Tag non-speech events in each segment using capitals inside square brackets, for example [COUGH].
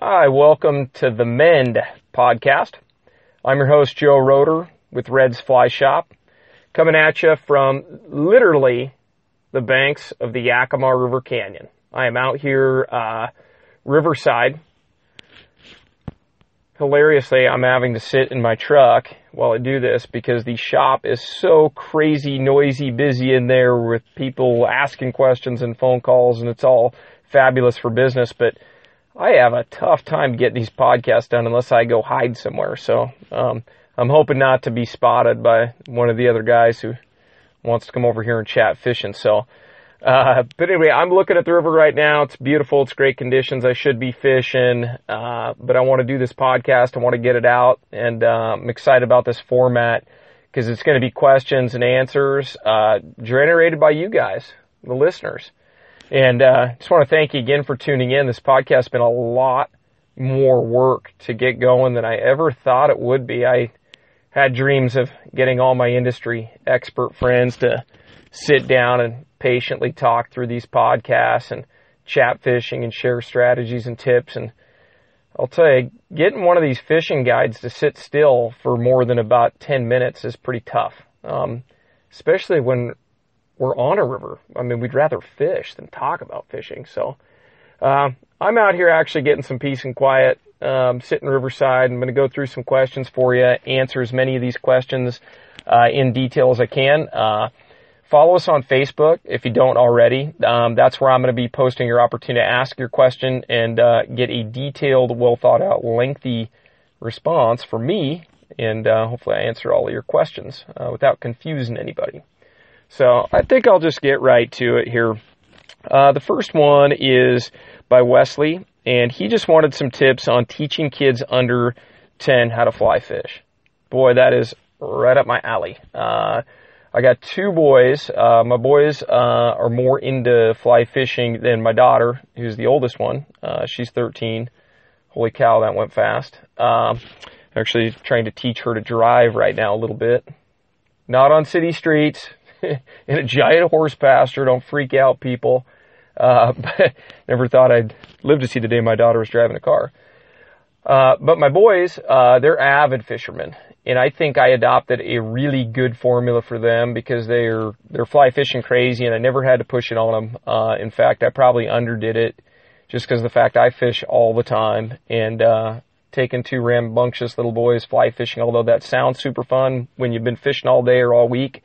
Hi, welcome to the Mend podcast. I'm your host, Joe Roeder with Red's Fly Shop, coming at you from literally the banks of the Yakima River Canyon. I am out here, uh, Riverside. Hilariously, I'm having to sit in my truck while I do this because the shop is so crazy, noisy, busy in there with people asking questions and phone calls, and it's all fabulous for business. But I have a tough time getting these podcasts done unless I go hide somewhere. So um, I'm hoping not to be spotted by one of the other guys who wants to come over here and chat fishing. So, uh, but anyway, I'm looking at the river right now. It's beautiful. It's great conditions. I should be fishing, uh, but I want to do this podcast. I want to get it out, and uh, I'm excited about this format because it's going to be questions and answers uh, generated by you guys, the listeners. And uh, just want to thank you again for tuning in. This podcast has been a lot more work to get going than I ever thought it would be. I had dreams of getting all my industry expert friends to sit down and patiently talk through these podcasts and chat fishing and share strategies and tips. And I'll tell you, getting one of these fishing guides to sit still for more than about 10 minutes is pretty tough. Um, especially when we're on a river. I mean, we'd rather fish than talk about fishing. So, uh, I'm out here actually getting some peace and quiet, um, sitting riverside. I'm going to go through some questions for you, answer as many of these questions uh, in detail as I can. Uh, follow us on Facebook if you don't already. Um, that's where I'm going to be posting your opportunity to ask your question and uh, get a detailed, well thought out, lengthy response from me. And uh, hopefully, I answer all of your questions uh, without confusing anybody. So I think I'll just get right to it here. Uh, the first one is by Wesley, and he just wanted some tips on teaching kids under 10 how to fly fish. Boy, that is right up my alley. Uh, I got two boys. Uh, my boys uh, are more into fly fishing than my daughter, who's the oldest one. Uh, she's 13. Holy cow, that went fast. Um, actually trying to teach her to drive right now a little bit. Not on city streets, [LAUGHS] in a giant horse pasture. Don't freak out, people. Uh, [LAUGHS] but never thought I'd live to see the day my daughter was driving a car. Uh, but my boys, uh, they're avid fishermen, and I think I adopted a really good formula for them because they're they're fly fishing crazy, and I never had to push it on them. Uh, in fact, I probably underdid it just because the fact I fish all the time and uh, taking two rambunctious little boys fly fishing. Although that sounds super fun when you've been fishing all day or all week,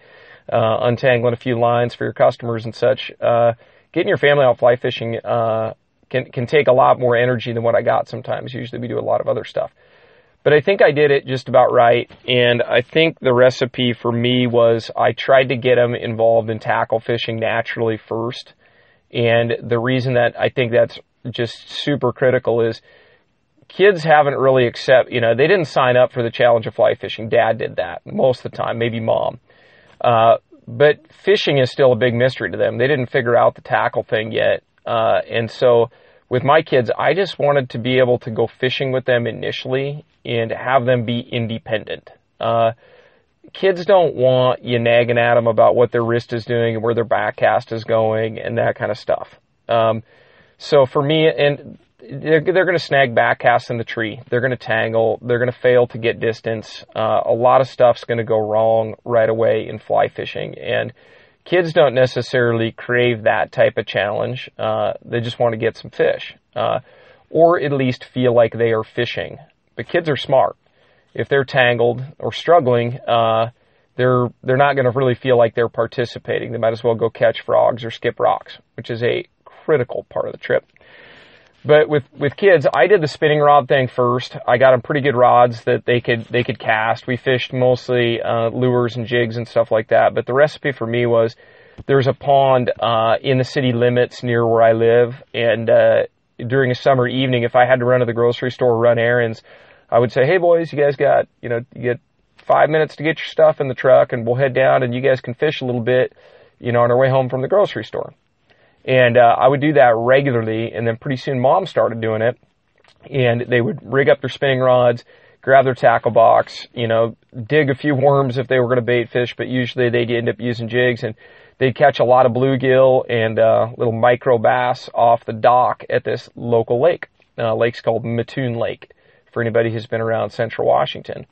uh, untangling a few lines for your customers and such. Uh, getting your family out fly fishing uh, can can take a lot more energy than what I got sometimes. Usually we do a lot of other stuff. But I think I did it just about right, and I think the recipe for me was I tried to get them involved in tackle fishing naturally first. And the reason that I think that's just super critical is kids haven't really accept, you know, they didn't sign up for the challenge of fly fishing. Dad did that most of the time, maybe mom. Uh, but fishing is still a big mystery to them. They didn't figure out the tackle thing yet. Uh, and so with my kids, I just wanted to be able to go fishing with them initially and have them be independent. Uh, kids don't want you nagging at them about what their wrist is doing and where their back cast is going and that kind of stuff. Um, so for me, and they're, they're going to snag back casts in the tree. They're going to tangle. They're going to fail to get distance. Uh, a lot of stuff's going to go wrong right away in fly fishing. And kids don't necessarily crave that type of challenge. Uh, they just want to get some fish, uh, or at least feel like they are fishing. But kids are smart. If they're tangled or struggling, uh, they're they're not going to really feel like they're participating. They might as well go catch frogs or skip rocks, which is a critical part of the trip. But with, with kids, I did the spinning rod thing first. I got them pretty good rods that they could, they could cast. We fished mostly, uh, lures and jigs and stuff like that. But the recipe for me was there's a pond, uh, in the city limits near where I live. And, uh, during a summer evening, if I had to run to the grocery store, run errands, I would say, Hey boys, you guys got, you know, you get five minutes to get your stuff in the truck and we'll head down and you guys can fish a little bit, you know, on our way home from the grocery store. And uh, I would do that regularly, and then pretty soon mom started doing it, and they would rig up their spinning rods, grab their tackle box, you know, dig a few worms if they were going to bait fish, but usually they'd end up using jigs, and they'd catch a lot of bluegill and uh, little micro bass off the dock at this local lake. Uh, lake's called Mattoon Lake for anybody who's been around Central Washington.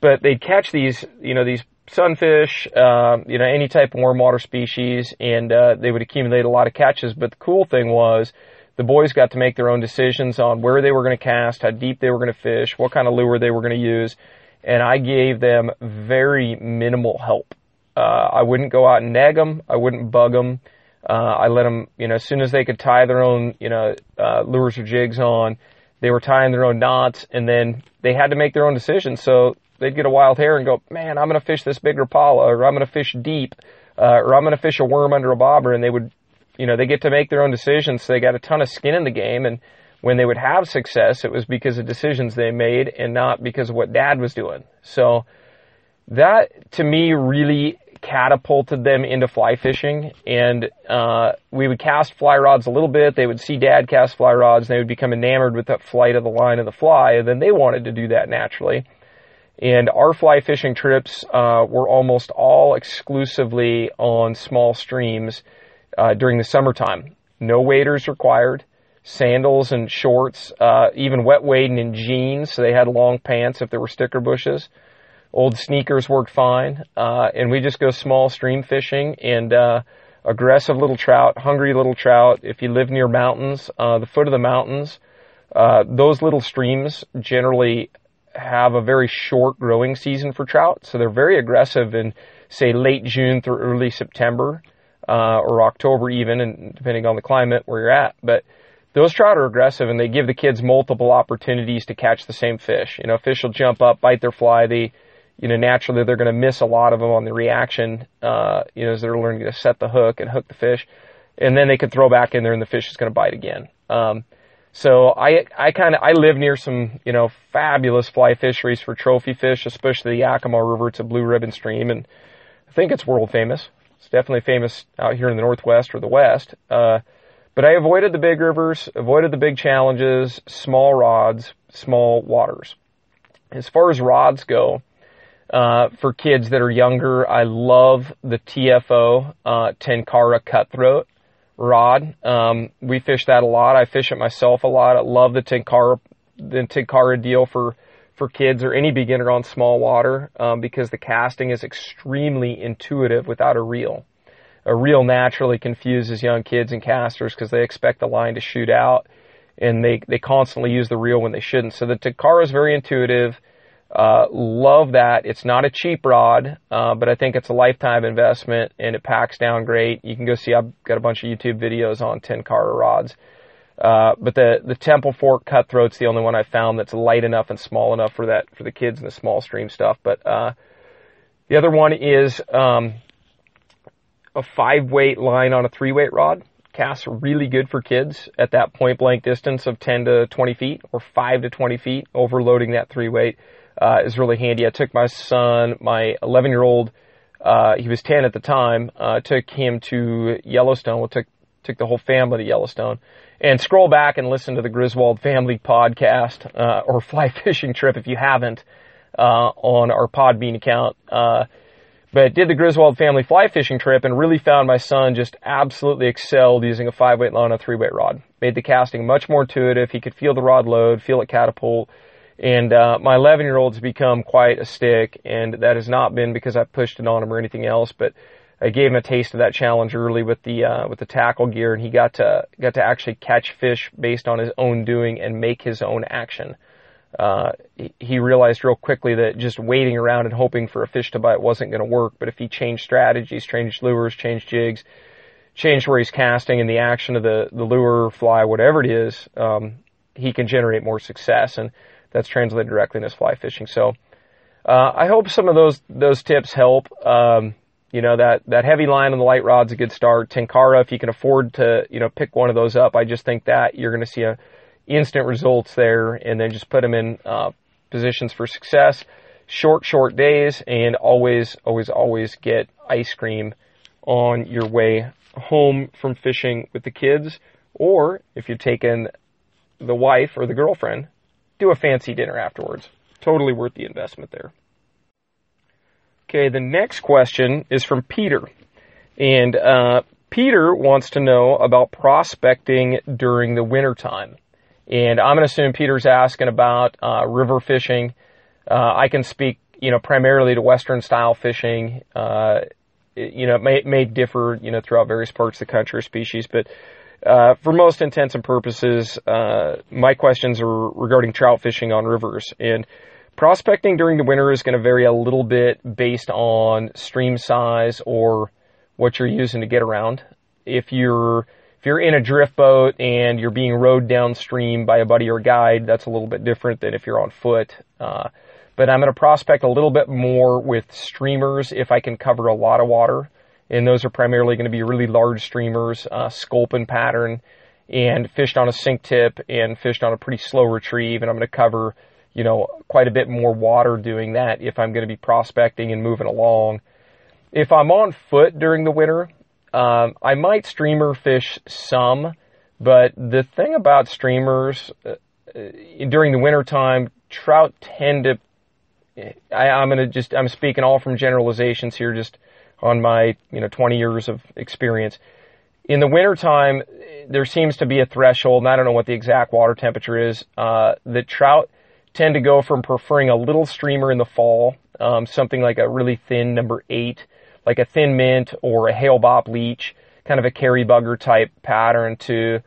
But they'd catch these, you know, these sunfish, uh, you know, any type of warm water species, and uh, they would accumulate a lot of catches. But the cool thing was the boys got to make their own decisions on where they were going to cast, how deep they were going to fish, what kind of lure they were going to use, and I gave them very minimal help. Uh, I wouldn't go out and nag them. I wouldn't bug them. Uh, I let them, you know, as soon as they could tie their own, you know, uh, lures or jigs on, they were tying their own knots, and then they had to make their own decisions. So they'd get a wild hair and go, man, I'm going to fish this big Rapala, or I'm going to fish deep, uh, or I'm going to fish a worm under a bobber, and they would, you know, they get to make their own decisions. So they got a ton of skin in the game, and when they would have success, it was because of decisions they made and not because of what dad was doing. So that to me really catapulted them into fly fishing and uh, we would cast fly rods a little bit they would see dad cast fly rods and they would become enamored with that flight of the line of the fly and then they wanted to do that naturally and our fly fishing trips uh, were almost all exclusively on small streams uh, during the summertime no waders required sandals and shorts, uh, even wet wading in jeans. So they had long pants if there were sticker bushes. Old sneakers worked fine. Uh, and we just go small stream fishing and, uh, aggressive little trout, hungry little trout. If you live near mountains, uh, the foot of the mountains, uh, those little streams generally have a very short growing season for trout. So they're very aggressive in, say, late June through early September, uh, or October even, and depending on the climate where you're at. But, those trout are aggressive and they give the kids multiple opportunities to catch the same fish. You know, fish will jump up, bite their fly. They, you know, naturally they're going to miss a lot of them on the reaction, uh, you know, as they're learning to set the hook and hook the fish. And then they can throw back in there and the fish is going to bite again. Um, so I, I kind of, I live near some, you know, fabulous fly fisheries for trophy fish, especially the Yakima River. It's a blue ribbon stream and I think it's world famous. It's definitely famous out here in the Northwest or the West. Uh, but I avoided the big rivers, avoided the big challenges, small rods, small waters. As far as rods go, uh, for kids that are younger, I love the TFO uh, Tenkara Cutthroat rod. Um, we fish that a lot. I fish it myself a lot. I love the Tenkara the Tenkara deal for for kids or any beginner on small water um, because the casting is extremely intuitive without a reel a reel naturally confuses young kids and casters because they expect the line to shoot out and they, they constantly use the reel when they shouldn't. So the Tenkara is very intuitive. Uh, love that. It's not a cheap rod, uh, but I think it's a lifetime investment and it packs down great. You can go see, I've got a bunch of YouTube videos on Tenkara rods. Uh, but the, the Temple Fork Cutthroat's the only one I found that's light enough and small enough for that, for the kids and the small stream stuff. But, uh, the other one is, um, a five weight line on a three weight rod casts really good for kids at that point blank distance of 10 to 20 feet or 5 to 20 feet. Overloading that three weight uh, is really handy. I took my son, my 11 year old, uh, he was 10 at the time, uh, took him to Yellowstone. We took, took the whole family to Yellowstone. And scroll back and listen to the Griswold Family podcast uh, or [LAUGHS] fly fishing trip if you haven't uh, on our Podbean account. Uh, but did the Griswold family fly fishing trip and really found my son just absolutely excelled using a five weight line on a three weight rod. Made the casting much more intuitive. He could feel the rod load, feel it catapult. And uh, my 11 year old's become quite a stick, and that has not been because I pushed it on him or anything else, but I gave him a taste of that challenge early with the uh, with the tackle gear, and he got to got to actually catch fish based on his own doing and make his own action uh, he realized real quickly that just waiting around and hoping for a fish to bite wasn't going to work. But if he changed strategies, changed lures, changed jigs, changed where he's casting and the action of the, the lure, fly, whatever it is, um, he can generate more success. And that's translated directly in his fly fishing. So, uh, I hope some of those, those tips help. Um, you know, that, that heavy line on the light rod's a good start. Tenkara, if you can afford to, you know, pick one of those up, I just think that you're going to see a, instant results there and then just put them in uh, positions for success. Short, short days and always, always, always get ice cream on your way home from fishing with the kids. Or if you're taking the wife or the girlfriend, do a fancy dinner afterwards. Totally worth the investment there. Okay, the next question is from Peter. And uh, Peter wants to know about prospecting during the wintertime. And I'm going to assume Peter's asking about uh, river fishing. Uh, I can speak, you know, primarily to Western style fishing. Uh, it, you know, it may, may differ, you know, throughout various parts of the country or species, but uh, for most intents and purposes, uh, my questions are regarding trout fishing on rivers. And prospecting during the winter is going to vary a little bit based on stream size or what you're using to get around. If you're if you're in a drift boat and you're being rowed downstream by a buddy or guide, that's a little bit different than if you're on foot. Uh, but I'm going to prospect a little bit more with streamers if I can cover a lot of water. And those are primarily going to be really large streamers, uh, sculpin pattern, and fished on a sink tip and fished on a pretty slow retrieve. And I'm going to cover, you know, quite a bit more water doing that if I'm going to be prospecting and moving along. If I'm on foot during the winter, um, I might streamer fish some, but the thing about streamers uh, during the winter time, trout tend to. I, I'm going to just I'm speaking all from generalizations here, just on my you know 20 years of experience. In the wintertime, there seems to be a threshold, and I don't know what the exact water temperature is. Uh, the trout tend to go from preferring a little streamer in the fall, um, something like a really thin number eight, like a thin mint or a Hale-Bopp leech, kind of a carry bugger type pattern, to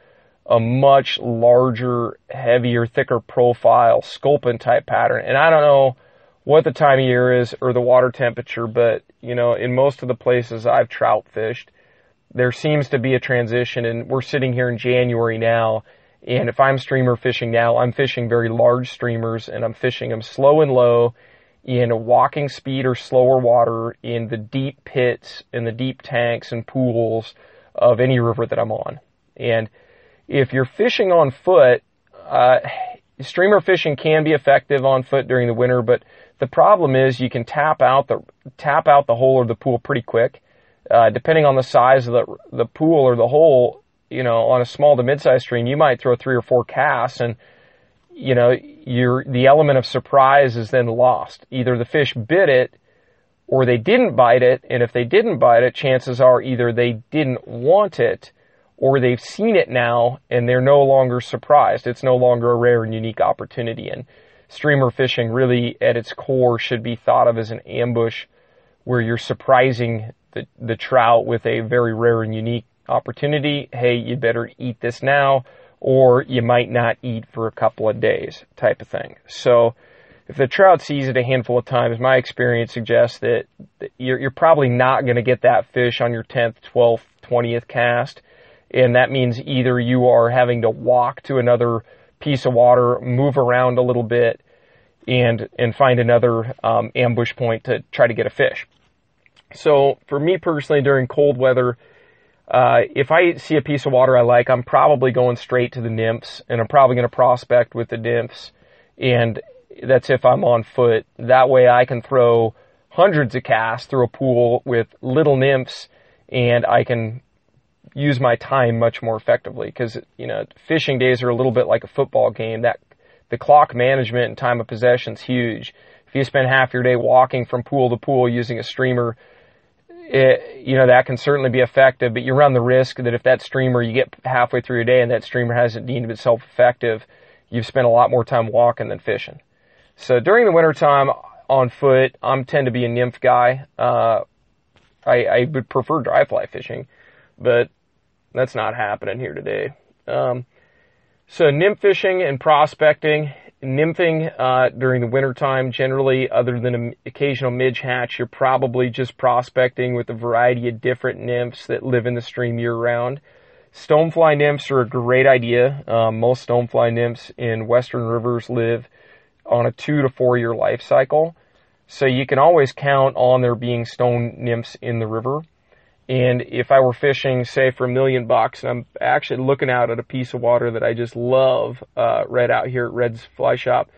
a much larger, heavier, thicker profile sculpin type pattern. And I don't know what the time of year is or the water temperature, but you know, in most of the places I've trout fished, there seems to be a transition and we're sitting here in January now. And if I'm streamer fishing now, I'm fishing very large streamers and I'm fishing them slow and low in a walking speed or slower water in the deep pits in the deep tanks and pools of any river that I'm on. And if you're fishing on foot, uh, streamer fishing can be effective on foot during the winter, but the problem is you can tap out the tap out the hole or the pool pretty quick. Uh, depending on the size of the the pool or the hole, you know, on a small to mid-sized stream, you might throw three or four casts, and you know, your the element of surprise is then lost. Either the fish bit it, or they didn't bite it, and if they didn't bite it, chances are either they didn't want it, or they've seen it now and they're no longer surprised. It's no longer a rare and unique opportunity, and streamer fishing really at its core should be thought of as an ambush where you're surprising the, the trout with a very rare and unique opportunity. Hey, you better eat this now or you might not eat for a couple of days type of thing. So if the trout sees it a handful of times, my experience suggests that you're, you're probably not going to get that fish on your 10th, 12th, 20th cast. And that means either you are having to walk to another piece of water, move around a little bit, and and find another um, ambush point to try to get a fish. So for me personally, during cold weather, uh, if I see a piece of water I like, I'm probably going straight to the nymphs, and I'm probably going to prospect with the nymphs, and that's if I'm on foot. That way, I can throw hundreds of casts through a pool with little nymphs, and I can use my time much more effectively because you know fishing days are a little bit like a football game. That the clock management and time of possession is huge. If you spend half your day walking from pool to pool using a streamer, it, you know that can certainly be effective. But you run the risk that if that streamer you get halfway through your day and that streamer hasn't deemed itself effective, you've spent a lot more time walking than fishing. So during the wintertime on foot, I'm tend to be a nymph guy. Uh, I, I would prefer dry fly fishing, but that's not happening here today. Um, so nymph fishing and prospecting, nymphing uh, during the wintertime, generally, other than an occasional midge hatch, you're probably just prospecting with a variety of different nymphs that live in the stream year round. Stonefly nymphs are a great idea. Um, most stonefly nymphs in western rivers live on a two to four year life cycle. So you can always count on there being stone nymphs in the river. And if I were fishing, say, for a million bucks, and I'm actually looking out at a piece of water that I just love, uh, right out here at Red's Fly Shop.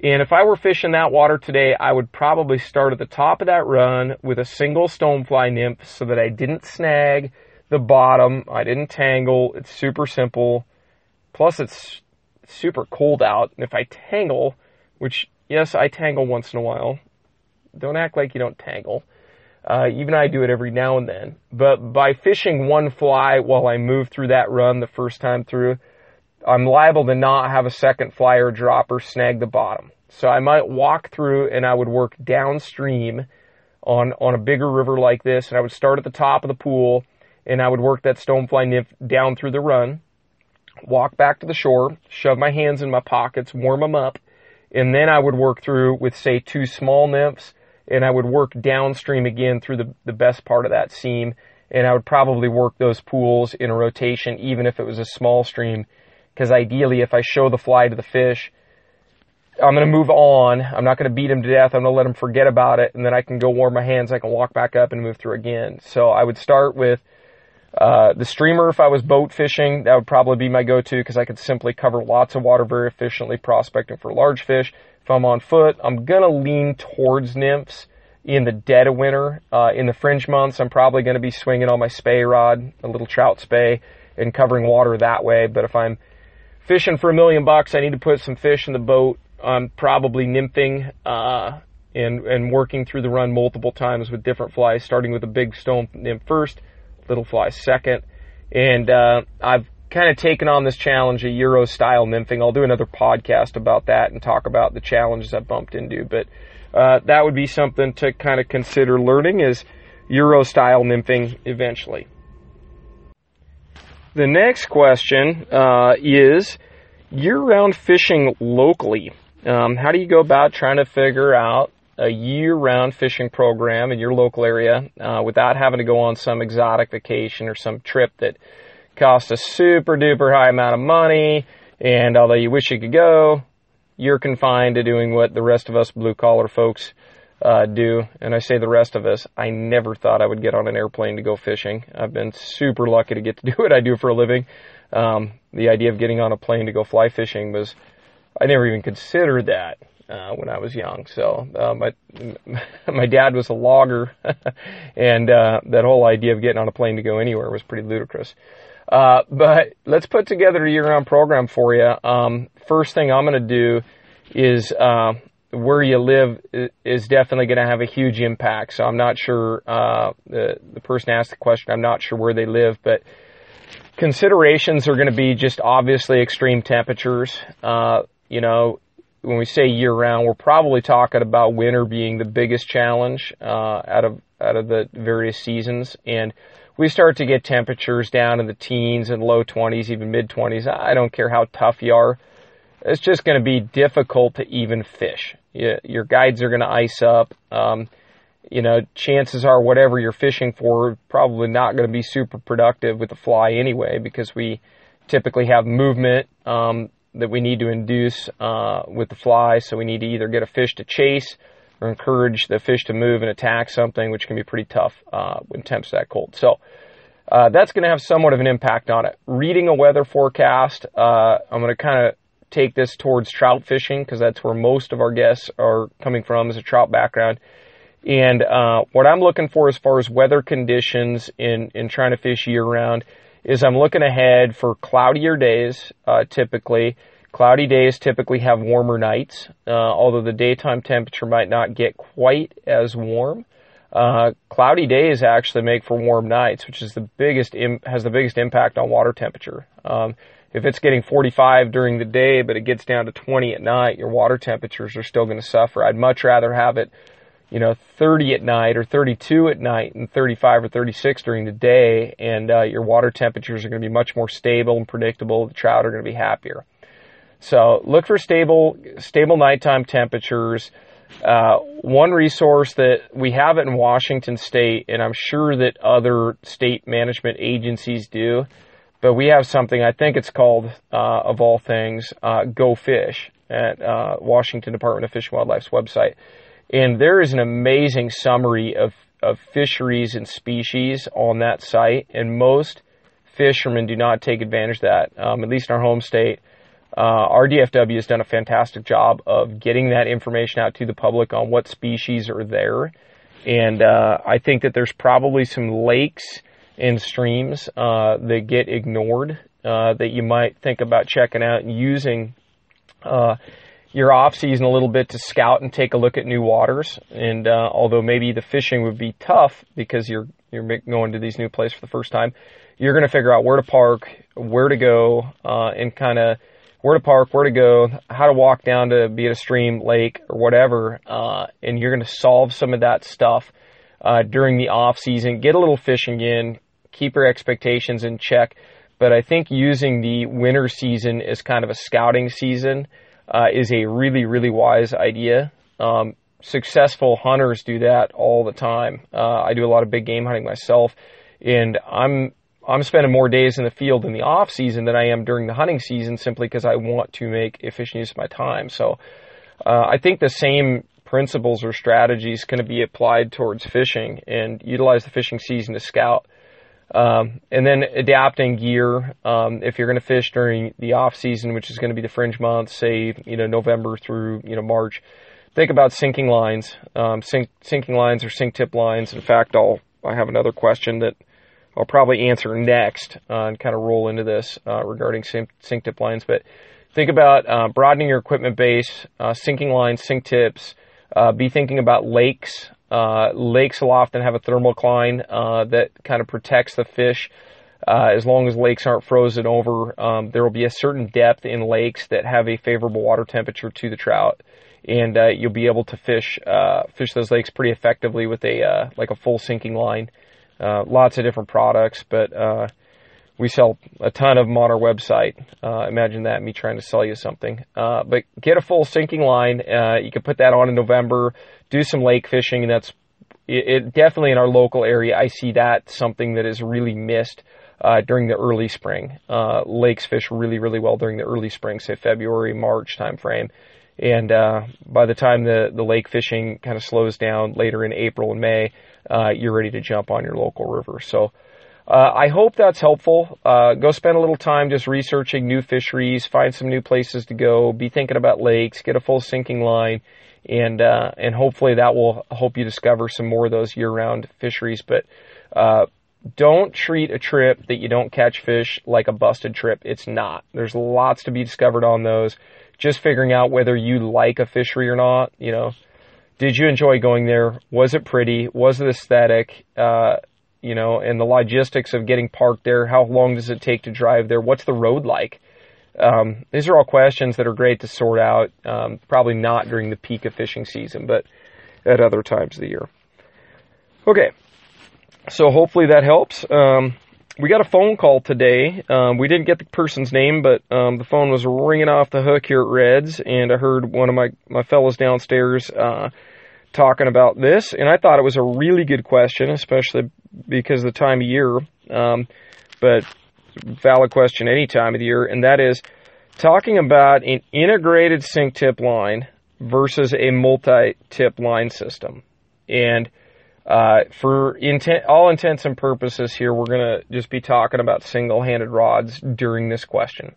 And if I were fishing that water today, I would probably start at the top of that run with a single stonefly nymph so that I didn't snag the bottom. I didn't tangle. It's super simple. Plus, it's super cold out. And if I tangle, which, yes, I tangle once in a while. Don't act like you don't tangle. Uh, even I do it every now and then. But by fishing one fly while I move through that run the first time through, I'm liable to not have a second fly or dropper snag the bottom. So I might walk through and I would work downstream on, on a bigger river like this and I would start at the top of the pool and I would work that stonefly nymph down through the run, walk back to the shore, shove my hands in my pockets, warm them up, and then I would work through with say two small nymphs and I would work downstream again through the, the best part of that seam and I would probably work those pools in a rotation even if it was a small stream because ideally if I show the fly to the fish, I'm going to move on. I'm not going to beat him to death. I'm going to let him forget about it and then I can go warm my hands. I can walk back up and move through again. So I would start with uh, the streamer, if I was boat fishing, that would probably be my go-to because I could simply cover lots of water very efficiently prospecting for large fish. If I'm on foot, I'm gonna lean towards nymphs in the dead of winter. Uh, in the fringe months, I'm probably gonna be swinging on my Spey rod, a little trout Spey, and covering water that way. But if I'm fishing for a million bucks, I need to put some fish in the boat. I'm probably nymphing, uh, and, and working through the run multiple times with different flies, starting with a big stone nymph first, little fly second. And uh, I've kind of taken on this challenge of Euro style nymphing. I'll do another podcast about that and talk about the challenges I bumped into. But uh, that would be something to kind of consider learning is Euro style nymphing eventually. The next question uh, is year round fishing locally. Um, how do you go about trying to figure out a year-round fishing program in your local area uh, without having to go on some exotic vacation or some trip that costs a super duper high amount of money. And although you wish you could go, you're confined to doing what the rest of us blue collar folks uh, do. And I say the rest of us, I never thought I would get on an airplane to go fishing. I've been super lucky to get to [LAUGHS] do what I do for a living. Um, the idea of getting on a plane to go fly fishing was, I never even considered that uh, when I was young. So uh, my [LAUGHS] my dad was a logger, [LAUGHS] and uh, that whole idea of getting on a plane to go anywhere was pretty ludicrous. Uh, but let's put together a year-round program for you. Um, first thing I'm going to do is uh, where you live is definitely going to have a huge impact. So I'm not sure uh, the the person asked the question. I'm not sure where they live, but considerations are going to be just obviously extreme temperatures. Uh, you know, when we say year round, we're probably talking about winter being the biggest challenge uh, out of out of the various seasons, and we start to get temperatures down in the teens and low 20s, even mid 20s. I don't care how tough you are; it's just going to be difficult to even fish. Your guides are going to ice up. Um, you know, chances are whatever you're fishing for probably not going to be super productive with the fly anyway, because we typically have movement. Um, that we need to induce uh, with the fly. So we need to either get a fish to chase or encourage the fish to move and attack something, which can be pretty tough uh, when temps that cold. So uh, that's going to have somewhat of an impact on it. Reading a weather forecast, uh, I'm going to kind of take this towards trout fishing because that's where most of our guests are coming from, is a trout background. And uh, what I'm looking for as far as weather conditions in, in trying to fish year round is I'm looking ahead for cloudier days, uh, typically. Cloudy days typically have warmer nights, uh, although the daytime temperature might not get quite as warm. Uh, cloudy days actually make for warm nights, which is the biggest Im- has the biggest impact on water temperature. Um, if it's getting 45 during the day, but it gets down to 20 at night, your water temperatures are still going to suffer. I'd much rather have it you know, 30 at night or 32 at night and 35 or 36 during the day, and uh, your water temperatures are going to be much more stable and predictable. The trout are going to be happier. So look for stable, stable nighttime temperatures. Uh, one resource that we have it in Washington State, and I'm sure that other state management agencies do, but we have something. I think it's called, uh, of all things, uh, Go Fish at uh, Washington Department of Fish and Wildlife's website and there is an amazing summary of, of fisheries and species on that site, and most fishermen do not take advantage of that, um, at least in our home state. Uh, our DFW has done a fantastic job of getting that information out to the public on what species are there. And uh, I think that there's probably some lakes and streams uh, that get ignored uh, that you might think about checking out and using uh, your off season a little bit to scout and take a look at new waters. And uh, although maybe the fishing would be tough because you're you're going to these new places for the first time, you're going to figure out where to park, where to go, uh, and kind of where to park, where to go, how to walk down to be at a stream, lake, or whatever, uh, and you're going to solve some of that stuff uh, during the off season. Get a little fishing in, keep your expectations in check. But I think using the winter season as kind of a scouting season uh, is a really, really wise idea. Um, successful hunters do that all the time. Uh, I do a lot of big game hunting myself, and I'm I'm spending more days in the field in the off season than I am during the hunting season simply because I want to make efficient use of my time. So uh, I think the same principles or strategies can be applied towards fishing and utilize the fishing season to scout. Um, and then adapting gear. Um, if you're going to fish during the off season, which is going to be the fringe months, say you know November through you know March, think about sinking lines, um, sink, sinking lines or sink tip lines. In fact, I'll I have another question that I'll probably answer next uh, and kind of roll into this uh, regarding sink, tip lines. But think about uh, broadening your equipment base, uh, sinking lines, sink tips. Uh, be thinking about lakes. Uh, lakes will often have a thermal thermocline that kind of protects the fish. as long as lakes aren't frozen over, um, there will be a certain depth in lakes that have a favorable water temperature to the trout, and you'll be able to fish fish those lakes pretty effectively with a like a full sinking line. Uh, lots of different products, but uh, we sell a ton of them on our website. Uh, imagine that, me trying to sell you something. Uh, but get a full sinking line. Uh, you can put that on in November, do some lake fishing, and that's it, it definitely in our local area. I see that something that is really missed. During the early spring, lakes fish really, really well during the early spring, say February, March timeframe. And by the time the, the lake fishing kind of slows down later in April and May, uh, you're ready to jump on your local river. So uh, I hope that's helpful. Uh, go spend a little time just researching new fisheries, find some new places to go, be thinking about lakes, get a full sinking line, and uh, and hopefully that will help you discover some more of those year-round fisheries. But uh, don't treat a trip that you don't catch fish like a busted trip. It's not. There's lots to be discovered on those. Just figuring out whether you like a fishery or not, you know, did you enjoy going there? Was it pretty? Was it aesthetic? Uh, you know, and the logistics of getting parked there. How long does it take to drive there? What's the road like? Um, these are all questions that are great to sort out. Um, probably not during the peak of fishing season, but at other times of the year. Okay, so hopefully that helps. Um, we got a phone call today. Um, we didn't get the person's name, but um, the phone was ringing off the hook here at Reds, and I heard one of my my fellows downstairs uh, talking about this, and I thought it was a really good question, especially because of the time of year. Um, but valid question any time of the year, and that is talking about an integrated sink tip line versus a multi-tip line system. And uh, for intent, all intents and purposes here, we're going to just be talking about single-handed rods during this question.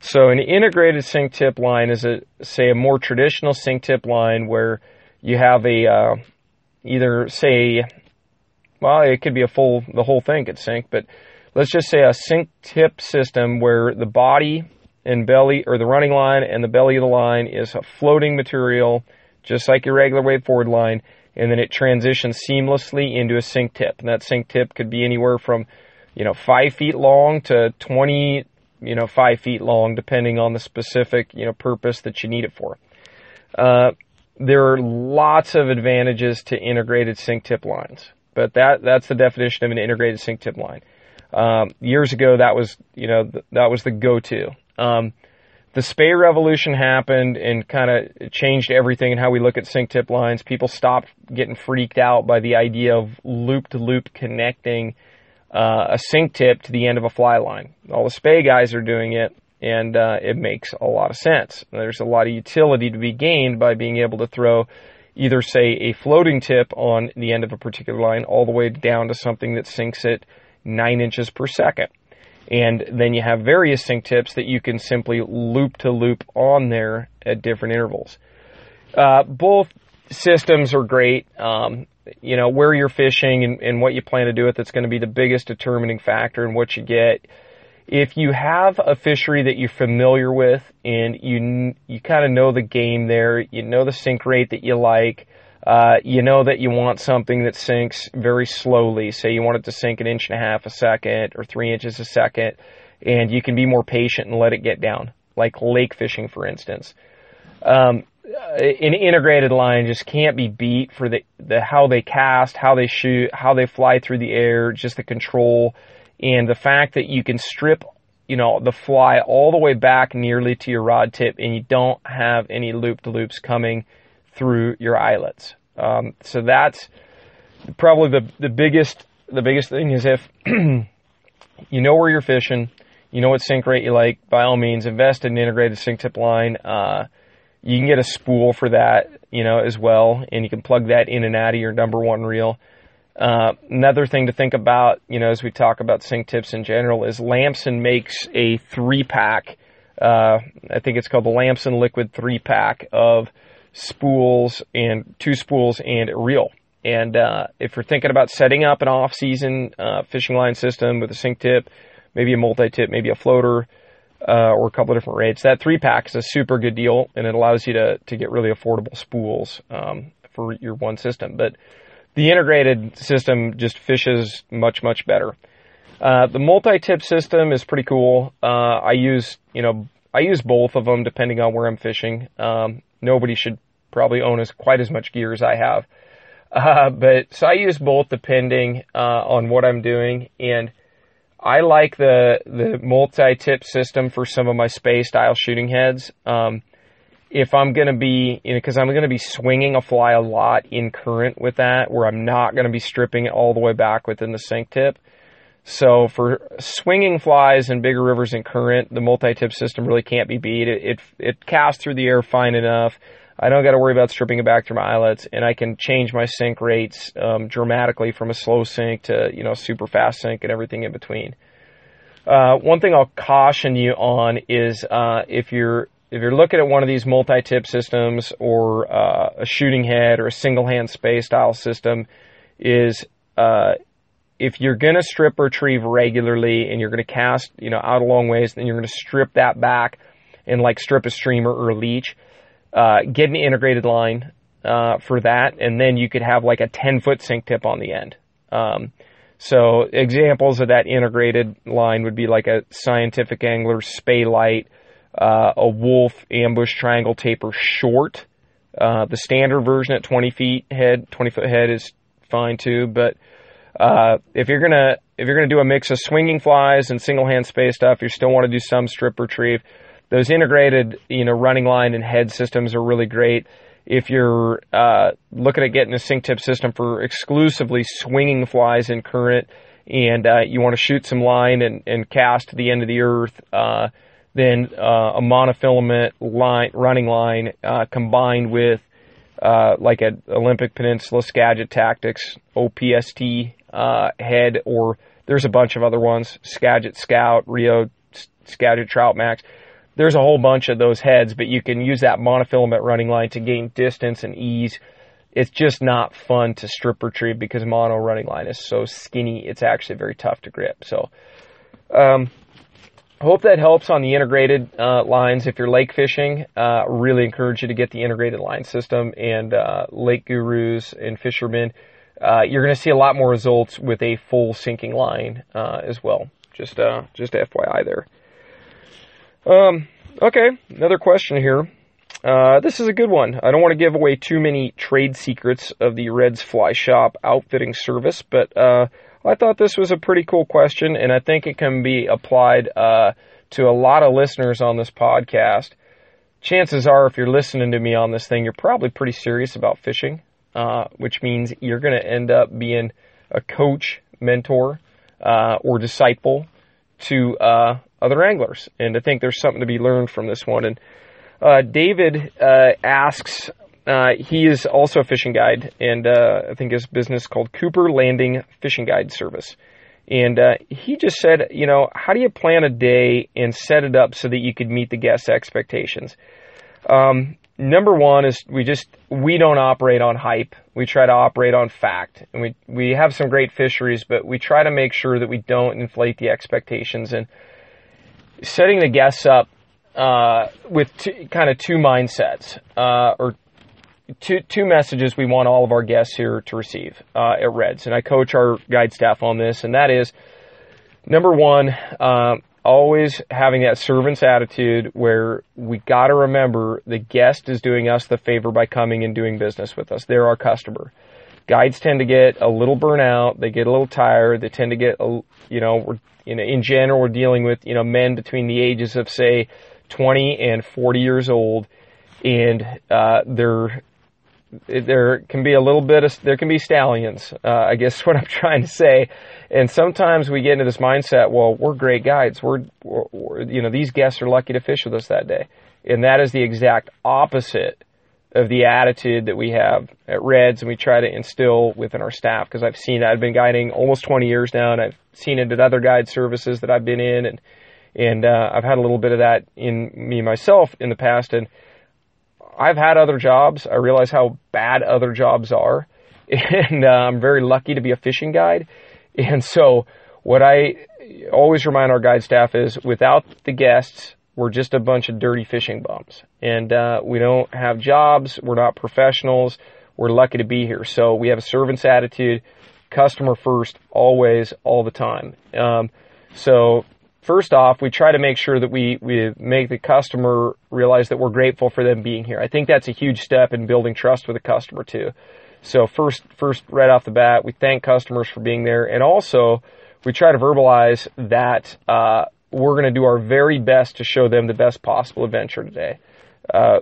So an integrated sink tip line is a say a more traditional sink tip line where you have a uh, either say, well, it could be a full the whole thing could sink, but let's just say a sink tip system where the body and belly or the running line and the belly of the line is a floating material, just like your regular weight forward line, and then it transitions seamlessly into a sink tip. And that sink tip could be anywhere from, you know, five feet long to 20, you know, five feet long, depending on the specific, you know, purpose that you need it for. Uh, there are lots of advantages to integrated sink tip lines, but that that's the definition of an integrated sink tip line. Um, years ago, that was you know th- that was the go-to. Um, the Spey revolution happened and kind of changed everything in how we look at sink tip lines. People stopped getting freaked out by the idea of loop to loop connecting uh, a sink tip to the end of a fly line. All the Spey guys are doing it and uh, it makes a lot of sense. There's a lot of utility to be gained by being able to throw either, say, a floating tip on the end of a particular line all the way down to something that sinks at 9 inches per second. And then you have various sink tips that you can simply loop to loop on there at different intervals. Uh, both systems are great. Um, you know, where you're fishing and, and what you plan to do with it's going to be the biggest determining factor in what you get if you have a fishery that you're familiar with and you you kind of know the game there, you know the sink rate that you like, Uh, you know that you want something that sinks very slowly. Say you want it to sink an inch and a half a second or three inches a second, and you can be more patient and let it get down, like lake fishing, for instance. Um, an integrated line just can't be beat for the, the how they cast, how they shoot, how they fly through the air, just the control, and the fact that you can strip, you know, the fly all the way back nearly to your rod tip, and you don't have any loop to loops coming through your eyelets. Um, so that's probably the the biggest the biggest thing is if [CLEARS THROAT] you know where you're fishing, you know what sink rate you like. By all means, invest in an integrated sink tip line. Uh, you can get a spool for that, you know, as well, and you can plug that in and out of your number one reel. Uh, another thing to think about, you know, as we talk about sink tips in general, is Lamson makes a three pack. Uh, I think it's called the Lamson Liquid three pack of spools and two spools and a reel. And uh, if you're thinking about setting up an off-season uh, fishing line system with a sink tip, maybe a multi-tip, maybe a floater, uh, or a couple of different rates, that three pack is a super good deal, and it allows you to to get really affordable spools um, for your one system. But the integrated system just fishes much much better. Uh, the multi-tip system is pretty cool. Uh, I use you know I use both of them depending on where I'm fishing. Um, nobody should probably own as quite as much gear as I have. Uh, but so I use both depending uh, on what I'm doing, and I like the the multi-tip system for some of my Spey style shooting heads. Um, if I'm going to be, you know, because I'm going to be swinging a fly a lot in current with that, where I'm not going to be stripping it all the way back within the sink tip. So for swinging flies in bigger rivers in current, the multi-tip system really can't be beat. It, it, it casts through the air fine enough. I don't got to worry about stripping it back through my eyelets, and I can change my sink rates um, dramatically from a slow sink to you know super fast sink and everything in between. Uh, one thing I'll caution you on is uh, if you're if you're looking at one of these multi-tip systems or uh, a shooting head or a single hand Spey style system, is uh, if you're going to strip retrieve regularly and you're going to cast you know out a long ways, then you're going to strip that back and like strip a streamer or a leech uh, get an integrated line uh, for that, and then you could have like a 10 foot sink tip on the end. Um, so examples of that integrated line would be like a scientific angler Spey light, uh, a Wulff ambush triangle taper short. Uh, the standard version at 20 feet head, 20 foot head is fine too. But uh, if you're gonna if you're gonna do a mix of swinging flies and single hand Spey stuff, you still want to do some strip retrieve those integrated, you know, running line and head systems are really great. If you're uh, looking at getting a sink tip system for exclusively swinging flies in current, and uh, you want to shoot some line and, and cast to the end of the earth, uh, then uh, a monofilament line running line uh, combined with uh, like an Olympic Peninsula Skagit Tactics OPST head, or there's a bunch of other ones, Skagit Scout, Rio Skagit Trout Max there's a whole bunch of those heads, but you can use that monofilament running line to gain distance and ease. It's just not fun to strip retrieve because mono running line is so skinny. It's actually very tough to grip. So, um, hope that helps on the integrated uh, lines. If you're lake fishing, uh, really encourage you to get the integrated line system and uh, lake gurus and fishermen. Uh, you're going to see a lot more results with a full sinking line uh, as well. Just uh, just FYI there. Um, okay, another question here. This is a good one. I don't want to give away too many trade secrets of the Reds Fly Shop outfitting service, but uh, I thought this was a pretty cool question, and I think it can be applied uh, to a lot of listeners on this podcast. Chances are, if you're listening to me on this thing, you're probably pretty serious about fishing, uh, which means you're going to end up being a coach, mentor, uh, or disciple to uh, other anglers. And I think there's something to be learned from this one. And uh, David uh, asks, uh, he is also a fishing guide, and uh, I think his business called Cooper Landing Fishing Guide Service. And uh, he just said, you know, how do you plan a day and set it up so that you could meet the guests' expectations? Um, number one is we just we don't operate on hype. We try to operate on fact, and we we have some great fisheries, but we try to make sure that we don't inflate the expectations and setting the guests up uh, with kind of two mindsets, uh, or two two messages we want all of our guests here to receive uh, at Reds, and I coach our guide staff on this, and that is number one, um, always having that servant's attitude where we got to remember the guest is doing us the favor by coming and doing business with us. They're our customer. Guides tend to get a little burnout. They get a little tired. They tend to get, a, you know, we're, you know, in general, we're dealing with, you know, men between the ages of say 20 and 40 years old, and uh, they're there can be a little bit of there can be stallions. Uh, I guess is [LAUGHS] what I'm trying to say. And sometimes we get into this mindset. Well, we're great guides. We're, we're, you know these guests are lucky to fish with us that day, and that is the exact opposite of the attitude that we have at Reds, and we try to instill within our staff. Because I've seen I've been guiding almost 20 years now, and I've seen it at other guide services that I've been in, and and uh, I've had a little bit of that in me myself in the past, and I've had other jobs. I realize how bad other jobs are, [LAUGHS] and uh, I'm very lucky to be a fishing guide. And so, what I always remind our guide staff is, without the guests, we're just a bunch of dirty fishing bums, and uh, we don't have jobs. We're not professionals. We're lucky to be here. So we have a servant's attitude, customer first, always, all the time. Um, so first off, we try to make sure that we, we make the customer realize that we're grateful for them being here. I think that's a huge step in building trust with the customer too. So first, first right off the bat, we thank customers for being there, and also we try to verbalize that uh, we're going to do our very best to show them the best possible adventure today. Uh,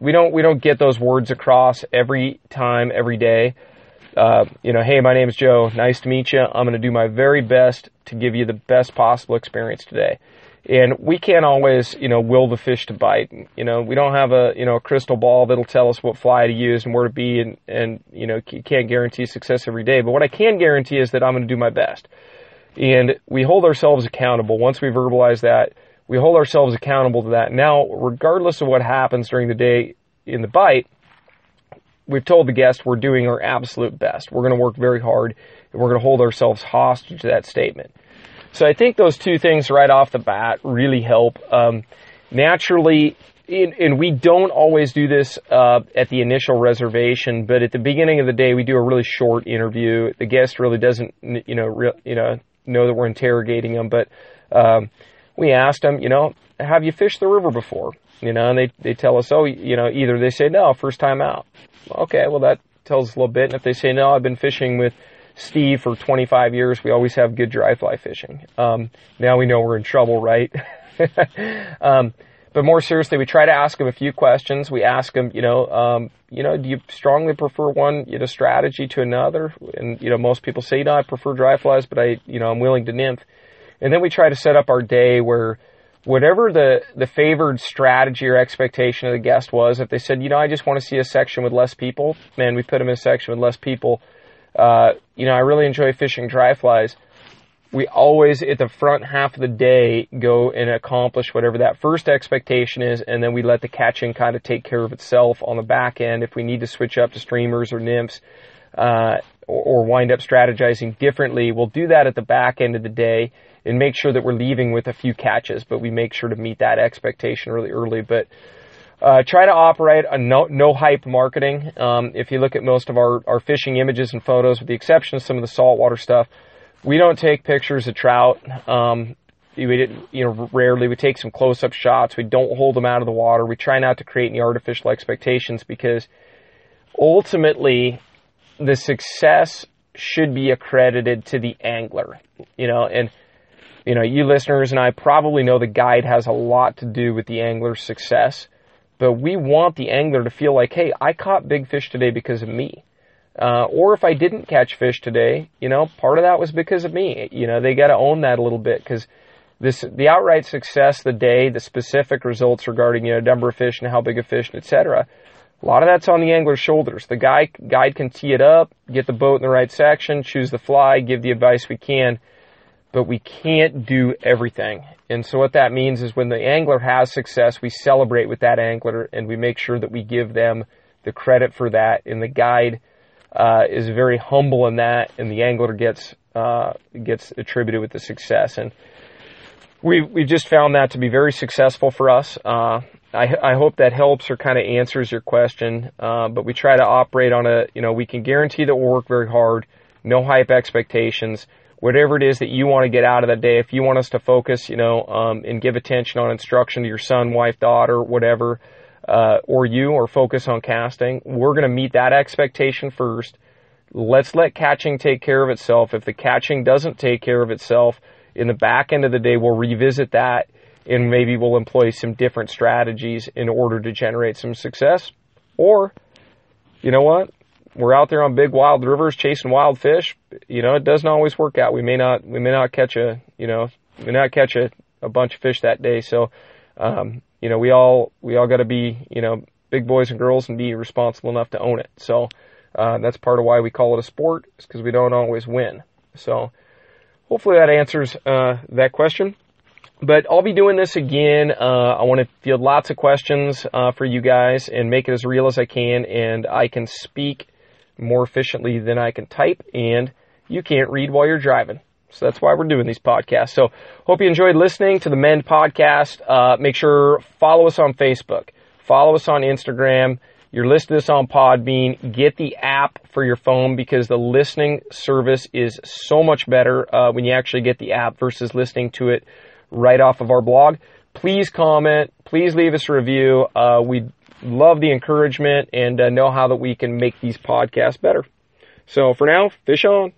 we don't we don't get those words across every time, every day uh, you know, hey, my name is Joe. Nice to meet you. I'm going to do my very best to give you the best possible experience today. And we can't always, you know, will the fish to bite. You know, we don't have a, you know, a crystal ball that'll tell us what fly to use and where to be, and and you know, can't guarantee success every day. But what I can guarantee is that I'm going to do my best. And we hold ourselves accountable. Once we verbalize that, we hold ourselves accountable to that. Now, regardless of what happens during the day in the bite, we've told the guest we're doing our absolute best. We're going to work very hard and we're going to hold ourselves hostage to that statement. So I think those two things right off the bat really help. Um, naturally, and we don't always do this uh, at the initial reservation, but at the beginning of the day, we do a really short interview. The guest really doesn't, you know, you know, know that we're interrogating them, but um, we asked them, you know, have you fished the river before? You know, and they they tell us, oh, you know, either they say no, first time out. Okay, well that tells us a little bit. And if they say no, I've been fishing with Steve for 25 years. We always have good dry fly fishing. Um, now we know we're in trouble, right? [LAUGHS] um, but more seriously, we try to ask them a few questions. We ask them, you know, um, you know, do you strongly prefer one, you know, strategy to another? And you know, most people say, no, I prefer dry flies, but I, you know, I'm willing to nymph. And then we try to set up our day where whatever the, the favored strategy or expectation of the guest was, if they said, you know, I just want to see a section with less people, man, we put them in a section with less people. Uh, you know, I really enjoy fishing dry flies. We always, at the front half of the day, go and accomplish whatever that first expectation is, and then we let the catching kind of take care of itself on the back end. If we need to switch up to streamers or nymphs, uh, or, or wind up strategizing differently, we'll do that at the back end of the day and make sure that we're leaving with a few catches, but we make sure to meet that expectation really early. But uh, try to operate a no, no hype marketing. Um, if you look at most of our, our fishing images and photos, with the exception of some of the saltwater stuff, we don't take pictures of trout. Um, we, you know, rarely we take some close-up shots. We don't hold them out of the water. We try not to create any artificial expectations because ultimately the success should be accredited to the angler. You know, and you know, you listeners and I probably know the guide has a lot to do with the angler's success, but we want the angler to feel like, hey, I caught big fish today because of me. Uh, or if I didn't catch fish today, you know, part of that was because of me. You know, they got to own that a little bit because this, the outright success, the day, the specific results regarding, you know, number of fish and how big a fish, and etc. A lot of that's on the angler's shoulders. The guy, guide can tee it up, get the boat in the right section, choose the fly, give the advice we can but we can't do everything. And so what that means is when the angler has success, we celebrate with that angler and we make sure that we give them the credit for that. And the guide uh, is very humble in that, and the angler gets uh, gets attributed with the success. And we we just found that to be very successful for us. Uh, I, I hope that helps or kind of answers your question. Uh, but we try to operate on a, you know, we can guarantee that we'll work very hard, no hype expectations. Whatever it is that you want to get out of that day, if you want us to focus, you know, um, and give attention on instruction to your son, wife, daughter, whatever, uh, or you, or focus on casting, we're going to meet that expectation first. Let's let catching take care of itself. If the catching doesn't take care of itself, in the back end of the day, we'll revisit that and maybe we'll employ some different strategies in order to generate some success. Or, you know what? We're out there on big wild rivers chasing wild fish. You know, it doesn't always work out. We may not, we may not catch a, you know, we may not catch a, a bunch of fish that day. So, um, you know, we all, we all got to be, you know, big boys and girls and be responsible enough to own it. So, uh, that's part of why we call it a sport, is because we don't always win. So, hopefully that answers uh, that question. But I'll be doing this again. Uh, I want to field lots of questions uh, for you guys and make it as real as I can. And I can speak more efficiently than I can type. And you can't read while you're driving. So that's why we're doing these podcasts. So hope you enjoyed listening to the Mend podcast. Uh, make sure follow us on Facebook, follow us on Instagram. You're listening to this on Podbean. Get the app for your phone because the listening service is so much better uh, when you actually get the app versus listening to it right off of our blog. Please comment. Please leave us a review. Uh, we love the encouragement and uh, know how that we can make these podcasts better. So for now, fish on.